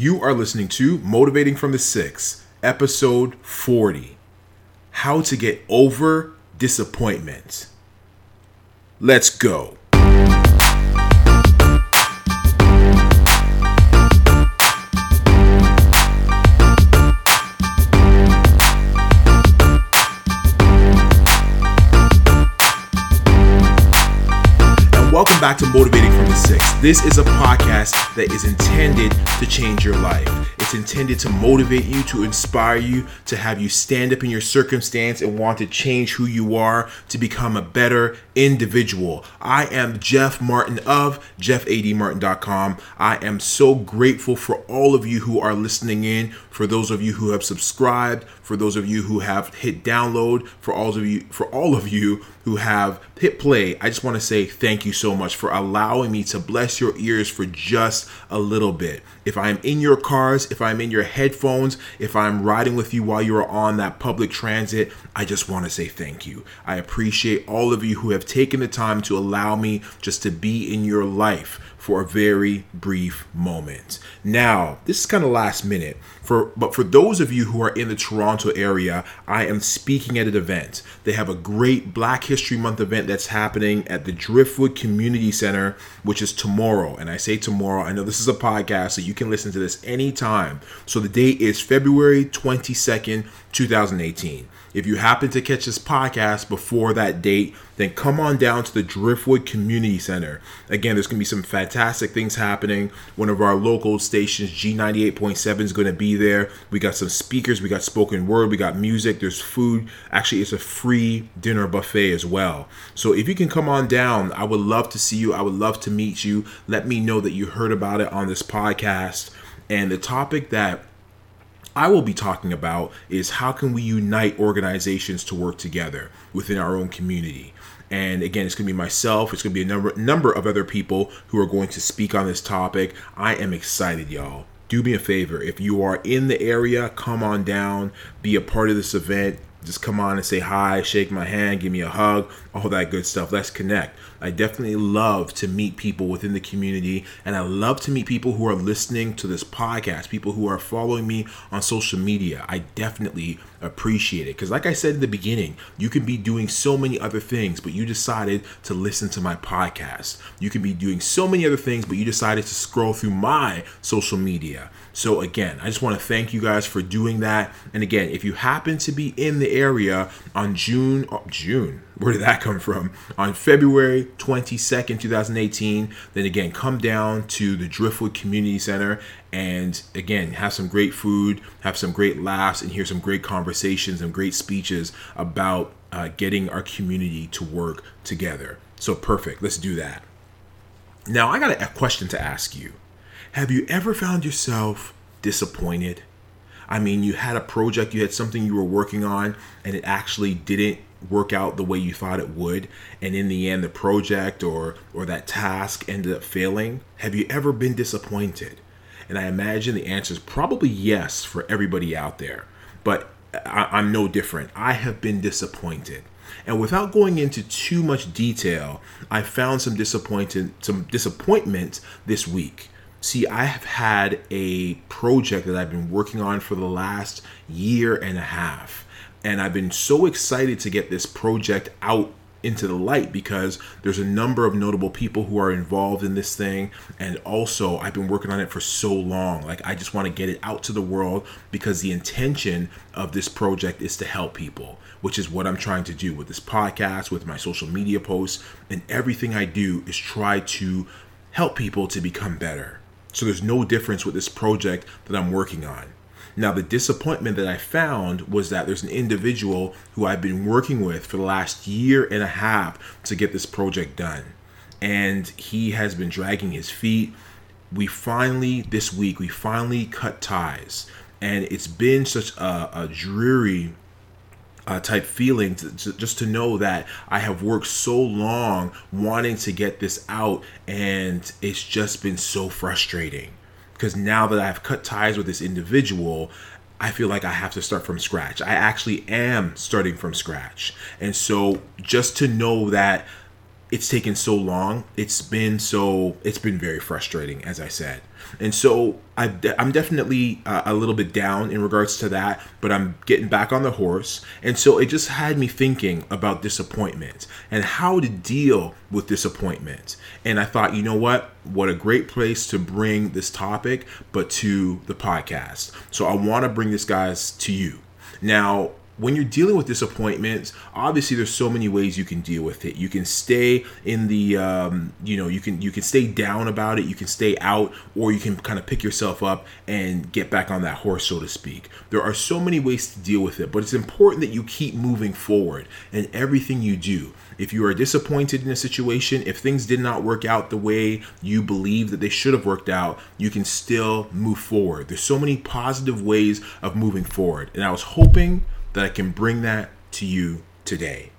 You are listening to Motivating from the Six, episode 40 How to Get Over Disappointment. Let's go. Back to Motivating from the Six. This is a podcast that is intended to change your life. It's intended to motivate you, to inspire you, to have you stand up in your circumstance and want to change who you are to become a better individual. I am Jeff Martin of jeffadmartin.com. I am so grateful for all of you who are listening in, for those of you who have subscribed, for those of you who have hit download, for all of you for all of you who have hit play. I just want to say thank you so much for allowing me to bless your ears for just a little bit. If I'm in your cars, if I'm in your headphones, if I'm riding with you while you're on that public transit, I just want to say thank you. I appreciate all of you who have taken the time to allow me just to be in your life for a very brief moment. Now, this is kind of last minute for but for those of you who are in the Toronto area, I am speaking at an event. They have a great Black History Month event that's happening at the Driftwood Community Center, which is tomorrow. And I say tomorrow, I know this is a podcast so you can listen to this anytime. So the date is February 22nd, 2018. If you happen to catch this podcast before that date, then come on down to the Driftwood Community Center. Again, there's going to be some fantastic things happening. One of our local stations, G98.7, is going to be there. We got some speakers, we got spoken word, we got music, there's food. Actually, it's a free dinner buffet as well. So if you can come on down, I would love to see you. I would love to meet you. Let me know that you heard about it on this podcast. And the topic that I will be talking about is how can we unite organizations to work together within our own community. And again, it's going to be myself. It's going to be a number number of other people who are going to speak on this topic. I am excited, y'all. Do me a favor. If you are in the area, come on down, be a part of this event just come on and say hi, shake my hand, give me a hug, all that good stuff. Let's connect. I definitely love to meet people within the community, and I love to meet people who are listening to this podcast, people who are following me on social media. I definitely appreciate it because, like I said in the beginning, you can be doing so many other things, but you decided to listen to my podcast. You can be doing so many other things, but you decided to scroll through my social media. So, again, I just want to thank you guys for doing that. And again, if you happen to be in the area on June, oh, June, where did that come from? On February 22nd, 2018, then again, come down to the Driftwood Community Center and again, have some great food, have some great laughs, and hear some great conversations and great speeches about uh, getting our community to work together. So, perfect. Let's do that. Now, I got a question to ask you. Have you ever found yourself disappointed? I mean, you had a project, you had something you were working on, and it actually didn't work out the way you thought it would and in the end the project or or that task ended up failing. Have you ever been disappointed? And i imagine the answer is probably yes for everybody out there but I, am no different. I have been disappointed. And without going into too much detail i found some disappointed some disappointment this week See, I have had a project that I've been working on for the last year and a half. And I've been so excited to get this project out into the light because there's a number of notable people who are involved in this thing and also I've been working on it for so long like I just want to get it out to the world because the intention of this project is to help people which is what I'm trying to do with this podcast with my social media posts and everything I do is try to help people to become better so there's no difference with this project that I'm working on. Now, the disappointment that I found was that there's an individual who I've been working with for the last year and a half to get this project done. And he has been dragging his feet. We finally, this week, we finally cut ties. And it's been such a, a dreary uh, type feeling to, to, just to know that I have worked so long wanting to get this out and it's just been so frustrating because now that I've cut ties with this individual I feel like I have to start from scratch. I actually am starting from scratch. And so just to know that it's taken so long. It's been so it's been very frustrating, as I said. And so I, am definitely uh, a little bit down in regards to that, but I'm getting back on the horse. And so it just had me thinking about disappointment and how to deal with disappointment. And I thought, you know what? What a great place to bring this topic, but to the podcast. So I want to bring this, guys, to you. Now, when you're dealing with disappointments obviously there's so many ways you can deal with it. You can stay in the um, you know you can you can stay down about it you can stay out or you can kind of pick yourself up and get back on that horse so to speak. There are so many ways to deal with it but it's important that you keep moving forward in everything you do. If you are disappointed in a situation if things did not work out the way you believe that they should have worked out you can still move forward. There's so many positive ways of moving forward and i was hoping that I can bring that to you today.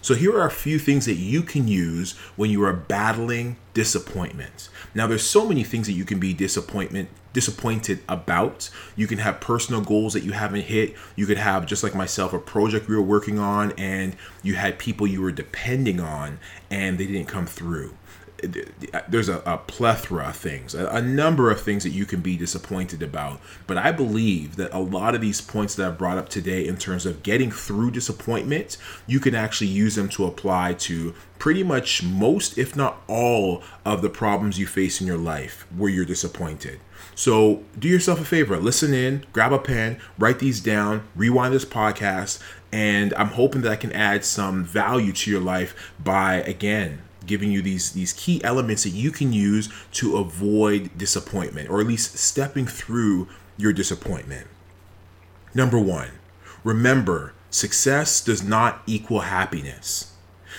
So, here are a few things that you can use when you are battling disappointment. Now, there's so many things that you can be disappointment disappointed about. You can have personal goals that you haven't hit. You could have, just like myself, a project you were working on and you had people you were depending on and they didn't come through there's a, a, plethora of things, a, a, number of things that you can be disappointed about. But I believe that a lot of these points that I've brought up today, in terms of getting through disappointment, you can actually use them to apply to pretty much most, if not all, of the problems you face in your life where you're disappointed. So do yourself a favor, listen in, grab a pen, write these down, rewind this podcast, and I'm hoping that I can add some value to your life by, again, giving you these these key elements that you can use to avoid disappointment or at least stepping through your disappointment. Number 1, remember success does not equal happiness.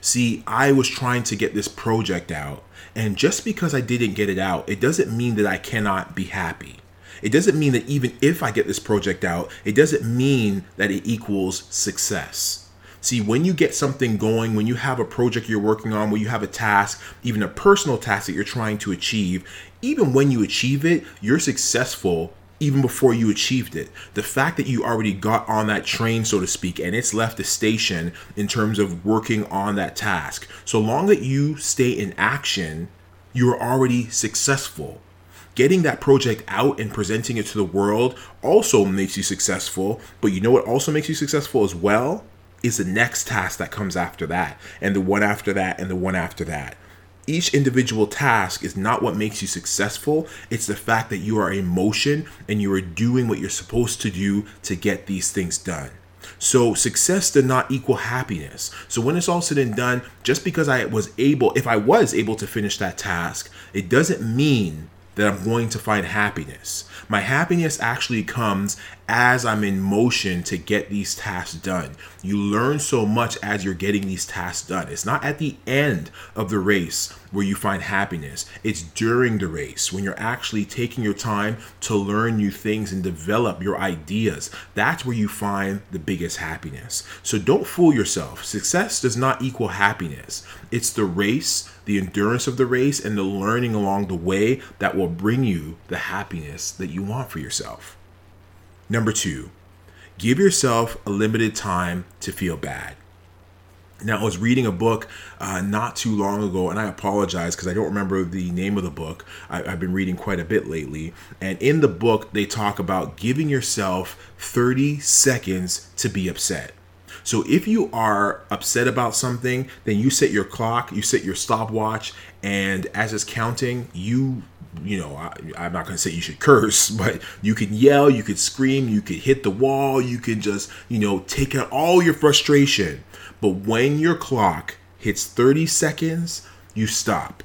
See, I was trying to get this project out, and just because I didn't get it out, it doesn't mean that I cannot be happy. It doesn't mean that even if I get this project out, it doesn't mean that it equals success. See, when you get something going, when you have a project you're working on, when you have a task, even a personal task that you're trying to achieve, even when you achieve it, you're successful even before you achieved it. The fact that you already got on that train, so to speak, and it's left the station in terms of working on that task. So long that you stay in action, you're already successful. Getting that project out and presenting it to the world also makes you successful. But you know what also makes you successful as well? Is the next task that comes after that, and the one after that, and the one after that. Each individual task is not what makes you successful, it's the fact that you are in motion and you are doing what you're supposed to do to get these things done. So success did not equal happiness. So when it's all said and done, just because I was able, if I was able to finish that task, it doesn't mean that I'm going to find happiness. My happiness actually comes as I'm in motion to get these tasks done. You learn so much as you're getting these tasks done. It's not at the end of the race where you find happiness, it's during the race when you're actually taking your time to learn new things and develop your ideas. That's where you find the biggest happiness. So don't fool yourself. Success does not equal happiness, it's the race the endurance of the race and the learning along the way that will bring you the happiness that you want for yourself. Number two, give yourself a limited time to feel bad. Now, I was reading a book uh, not too long ago, and I apologize because I don't remember the name of the book. I, have been reading quite a bit lately. And in the book, they talk about giving yourself 30 seconds to be upset. So if you are upset about something, then you set your clock, you set your stopwatch, and as it's counting, you you know, I, am not going to say you should curse, but you can yell, you could scream, you could hit the wall, you can just, you know, take out all your frustration. But when your clock hits 30 seconds, you stop.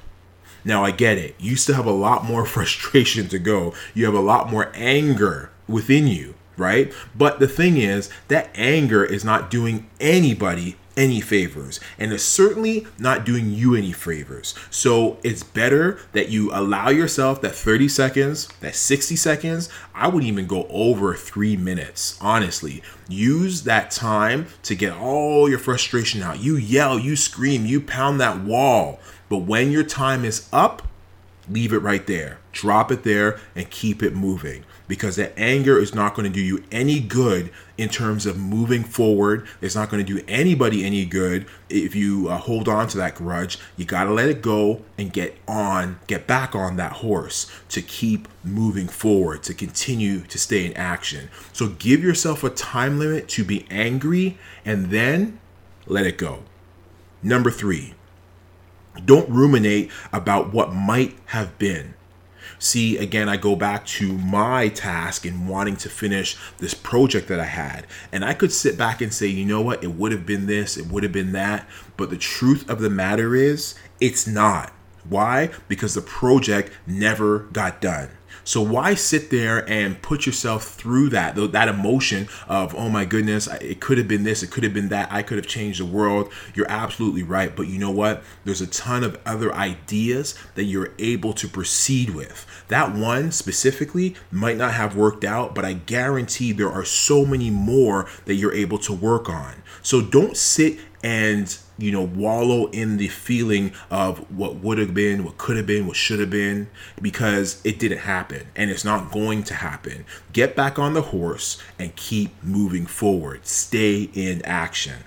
Now, I get it. You still have a lot more frustration to go. You have a lot more anger within you right? But the thing is, that anger is not doing anybody any favors and it's certainly not doing you any favors. So it's better that you allow yourself that 30 seconds, that 60 seconds. I wouldn't even go over three minutes, honestly. Use that time to get all your frustration out. You yell, you scream, you pound that wall. But when your time is up, leave it right there. Drop it there and keep it moving because that anger is not going to do you any good in terms of moving forward. It's not going to do anybody any good if you uh, hold on to that grudge. You got to let it go and get on, get back on that horse to keep moving forward, to continue to stay in action. So give yourself a time limit to be angry and then let it go. Number three, don't ruminate about what might have been. See, again, I go back to my task in wanting to finish this project that I had. And I could sit back and say, you know what, it would have been this, it would have been that. But the truth of the matter is, it's not. Why? Because the project never got done. So why sit there and put yourself through that that emotion of oh my goodness, it could have been this, it could have been that, I could have changed the world. You're absolutely right, but you know what? There's a ton of other ideas that you're able to proceed with. That one specifically might not have worked out, but I guarantee there are so many more that you're able to work on. So don't sit and you know wallow in the feeling of what would have been what could have been what should have been because it didn't happen and it's not going to happen. Get back on the horse and keep moving forward. Stay in action.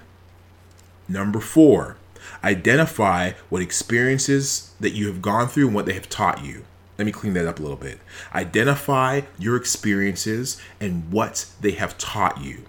Number four identify what experiences that you have gone through and what they have taught you. Let me clean that up a little bit. Identify your experiences and what they have taught you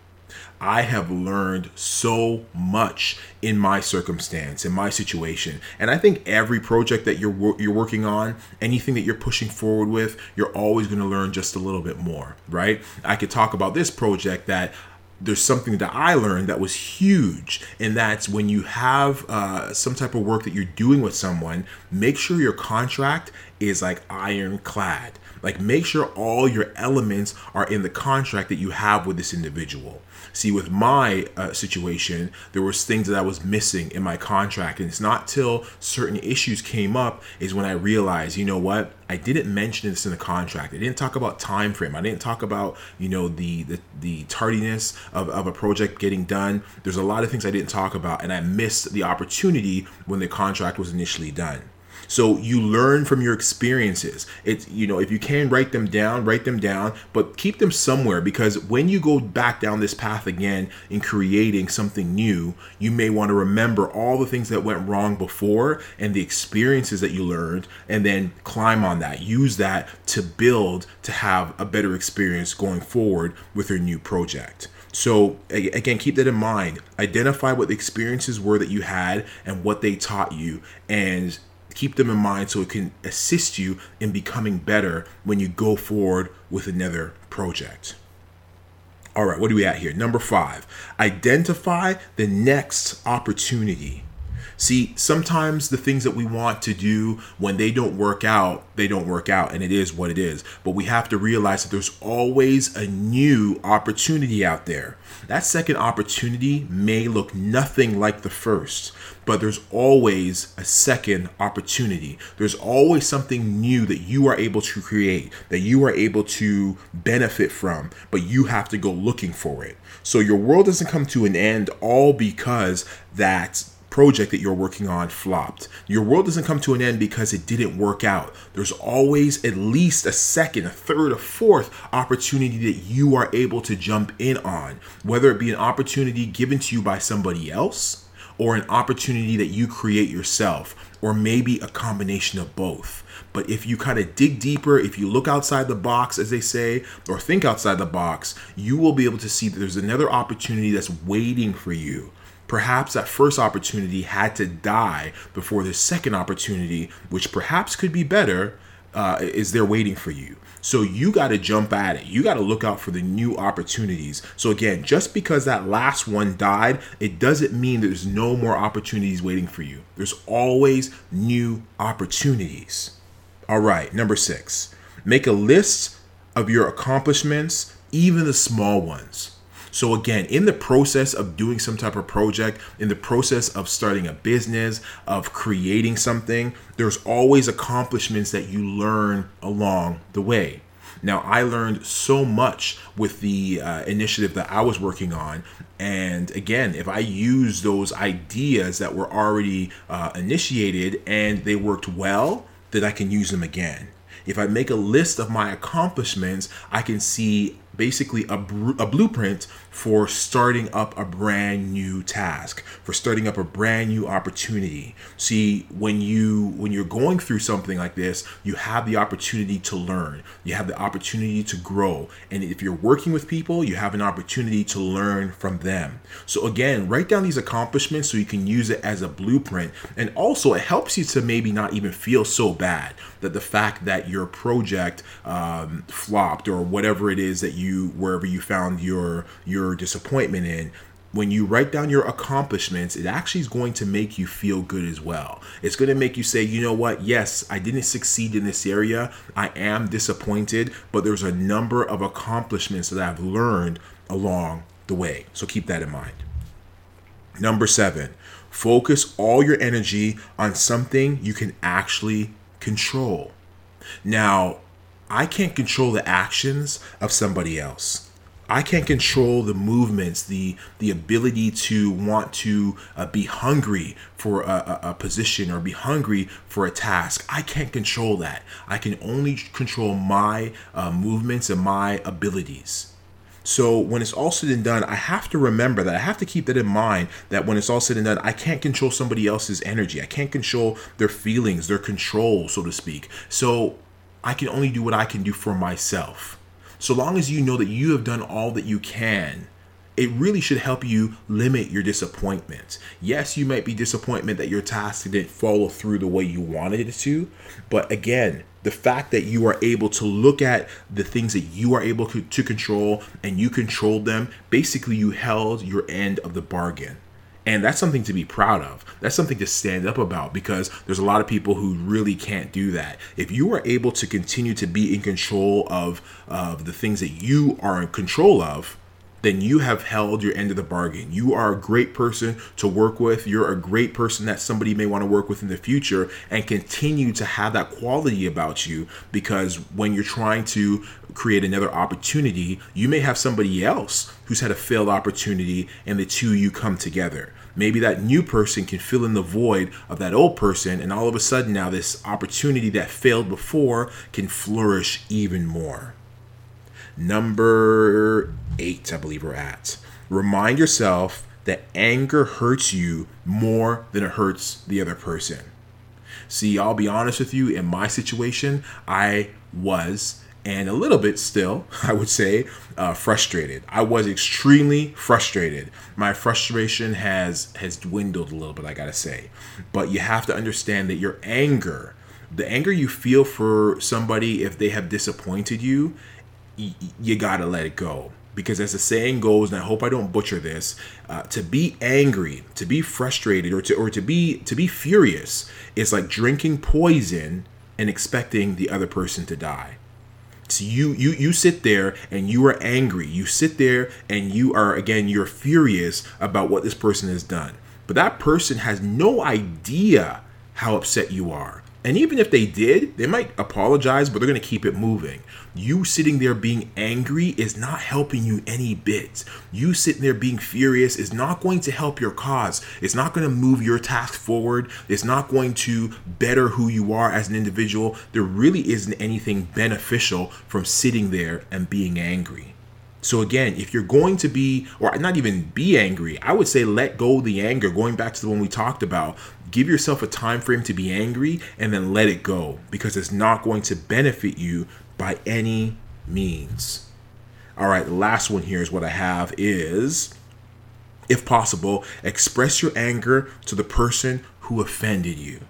I have learned so much in my circumstance, in my situation. And I think every project that you're you're working on, anything that you're pushing forward with, you're always going to learn just a little bit more, right? I could talk about this project that there's something that I learned that was huge, and that's when you have uh, some type of work that you're doing with someone, make sure your contract is like ironclad. Like, make sure all your elements are in the contract that you have with this individual. See, with my uh, situation, there was things that I was missing in my contract, and it's not till certain issues came up is when I realized, you know what, I didn't mention this in the contract. I didn't talk about time frame. I didn't talk about you know the the, the tardiness of, of a project getting done. There's a lot of things I didn't talk about, and I missed the opportunity when the contract was initially done. So you learn from your experiences. It's, you know, if you can write them down, write them down, but keep them somewhere because when you go back down this path again in creating something new, you may want to remember all the things that went wrong before and the experiences that you learned and then climb on that. Use that to build to have a better experience going forward with your new project. So, again, keep that in mind. Identify what the experiences were that you had and what they taught you, and keep them in mind so it can assist you in becoming better when you go forward with another project. All right, what are we at here? Number five, identify the next opportunity. See, sometimes the things that we want to do when they don't work out, they don't work out, and it is what it is. But we have to realize that there's always a new opportunity out there. That second opportunity may look nothing like the first, but there's always a second opportunity. There's always something new that you are able to create, that you are able to benefit from, but you have to go looking for it. So your world doesn't come to an end all because that project that you're working on flopped. Your world doesn't come to an end because it didn't work out. There's always at least a second, a third, a fourth opportunity that you are able to jump in on, whether it be an opportunity given to you by somebody else or an opportunity that you create yourself, or maybe a combination of both. But if you kind of dig deeper, if you look outside the box, as they say, or think outside the box, you will be able to see that there's another opportunity that's waiting for you Perhaps that first opportunity had to die before the second opportunity, which perhaps could be better, uh, is there waiting for you. So you got to jump at it. You got to look out for the new opportunities. So again, just because that last one died, it doesn't mean there's no more opportunities waiting for you. There's always new opportunities. All right, number six, make a list of your accomplishments, even the small ones. So, again, in the process of doing some type of project, in the process of starting a business, of creating something, there's always accomplishments that you learn along the way. Now, I learned so much with the uh, initiative that I was working on. And again, if I use those ideas that were already uh, initiated and they worked well, then I can use them again. If I make a list of my accomplishments, I can see basically a, a blueprint for starting up a brand new task for starting up a brand new opportunity. See when you when you're going through something like this you have the opportunity to learn. You have the opportunity to grow. And if you're working with people you have an opportunity to learn from them. So again write down these accomplishments so you can use it as a blueprint. And also it helps you to maybe not even feel so bad that the fact that your project um, flopped or whatever it is that you wherever you found your your disappointment in when you write down your accomplishments, it actually is going to make you feel good as well. It's going to make you say, you know what? Yes, I didn't succeed in this area. I am disappointed, but there's a number of accomplishments that I've learned along the way. So keep that in mind. Number seven, focus all your energy on something you can actually control. Now, I can't control the actions of somebody else. I can't control the movements, the the ability to want to uh, be hungry for a, a, a, position or be hungry for a task. I can't control that. I can only control my uh, movements and my abilities. So when it's all said and done, I have to remember that. I have to keep that in mind that when it's all said and done, I can't control somebody else's energy. I can't control their feelings, their control, so to speak. So I can only do what I can do for myself. So long as you know that you have done all that you can, it really should help you limit your disappointment. Yes, you might be disappointed that your task didn't follow through the way you wanted it to, but again, the fact that you are able to look at the things that you are able to control and you controlled them, basically you held your end of the bargain. And that's something to be proud of. That's something to stand up about because there's a lot of people who really can't do that. If you are able to continue to be in control of, of the things that you are in control of, then you have held your end of the bargain. You are a great person to work with. You're a great person that somebody may want to work with in the future and continue to have that quality about you because when you're trying to create another opportunity, you may have somebody else who's had a failed opportunity and the two you come together. Maybe that new person can fill in the void of that old person, and all of a sudden, now this opportunity that failed before can flourish even more. Number eight, I believe we're at. Remind yourself that anger hurts you more than it hurts the other person. See, I'll be honest with you, in my situation, I was and a little bit still, I would say, uh, frustrated. I was extremely frustrated. My frustration has has dwindled a little bit, I gotta say. But you have to understand that your anger, the anger you feel for somebody if they have disappointed you, you gotta let it go. Because as the saying goes, and I hope I don't butcher this, uh, to be angry, to be frustrated, or to or to be to be furious, is like drinking poison and expecting the other person to die. So you you you sit there and you are angry. You sit there and you are again you're furious about what this person has done. But that person has no idea how upset you are. And even if they did, they might apologize, but they're going to keep it moving. You sitting there being angry is not helping you any bit. You sitting there being furious is not going to help your cause. It's not going to move your task forward. It's not going to better who you are as an individual. There really isn't anything beneficial from sitting there and being angry. So again, if you're going to be, or not even be angry, I would say let go the anger. Going back to the one we talked about, give yourself a time frame to be angry and then let it go because it's not going to benefit you by any means. All right, the last one here is what I have is if possible, express your anger to the person who offended you.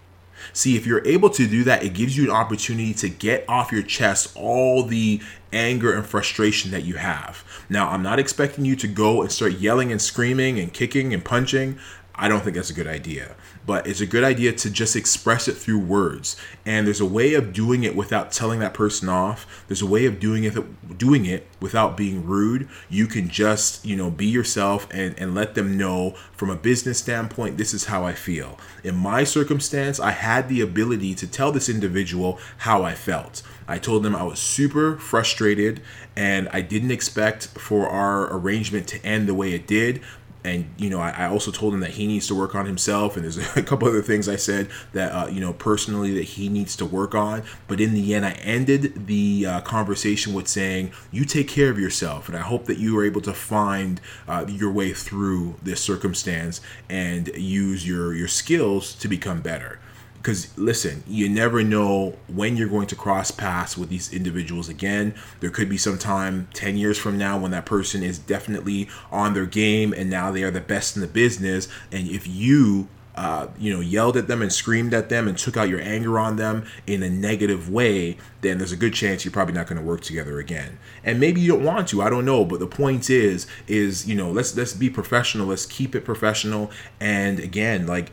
See, if you're able to do that, it gives you an opportunity to get off your chest all the anger and frustration that you have. Now, I'm not expecting you to go and start yelling and screaming and kicking and punching. I don't think that's a good idea but it's a good idea to just express it through words. And there's a way of doing it without telling that person off. There's a way of doing it doing it without being rude. You can just, you know, be yourself and, and let them know from a business standpoint, this is how I feel. In my circumstance, I had the ability to tell this individual how I felt. I told them I was super frustrated and I didn't expect for our arrangement to end the way it did, and you know I, I, also told him that he needs to work on himself and there's a couple other things i said that uh, you know personally that he needs to work on. But in the end i ended the uh, conversation with saying you take care of yourself and i hope that you are able to find uh, your way through this circumstance and use your your skills to become better because listen you never know when you're going to cross paths with these individuals again. There could be some time 10 years from now when that person is definitely on their game and now they are the best in the business. And if you uh, you know, yelled at them and screamed at them and took out your anger on them in a negative way, then there's a good chance you're probably not going to work together again. And maybe you don't want to. I don't know. But the point is, is you know, let's let's be professional. Let's keep it professional. And again, like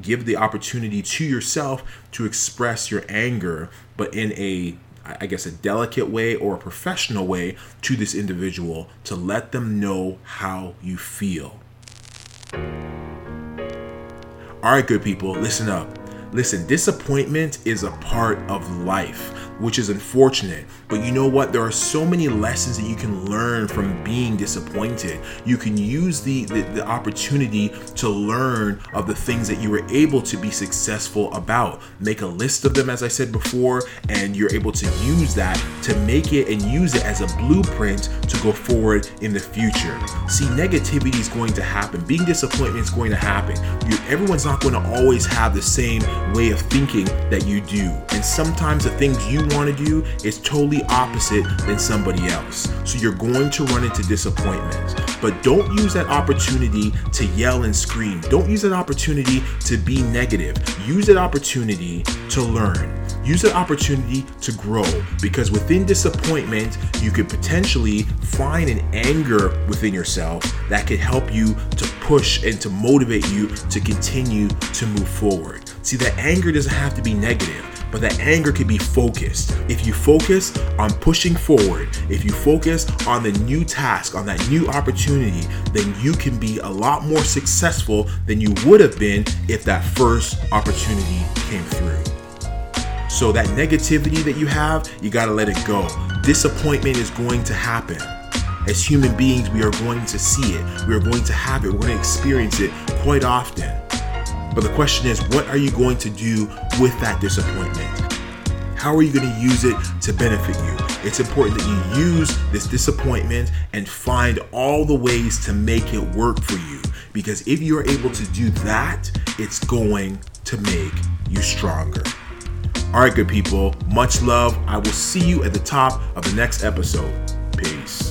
give the opportunity to yourself to express your anger, but in a I guess a delicate way or a professional way to this individual to let them know how you feel. All right, good people, listen up. Listen, disappointment is a part of life which is unfortunate. But you know what? There are so many lessons that you can learn from being disappointed. You can use the, the, the opportunity to learn of the things that you were able to be successful about. Make a list of them, as I said before, and you're able to use that to make it and use it as a blueprint to go forward in the future. See, negativity is going to happen. Being disappointed is going to happen. You, everyone's not going to always have the same way of thinking that you do. And sometimes the things you want to do is totally opposite than somebody else. So you're going to run into disappointment. But don't use that opportunity to yell and scream. Don't use that opportunity to be negative. Use that opportunity to learn. Use that opportunity to grow because within disappointment, you could potentially find an anger within yourself that could help you to push and to motivate you to continue to move forward. See, that anger doesn't have to be negative but that anger can be focused. If you focus on pushing forward, if you focus on the new task, on that new opportunity, then you can be a lot more successful than you would have been if that first opportunity came through. So, that negativity that you have, you got to let it go. Disappointment is going to happen. As human beings, we are going to see it. We are going to have it. We're to experience it quite often. But the question is, what are you going to do with that disappointment? How are you going to use it to benefit you? It's important that you use this disappointment and find all the ways to make it work for you. Because if you're able to do that, it's going to make you stronger. All right, good people, much love. I will see you at the top of the next episode. Peace.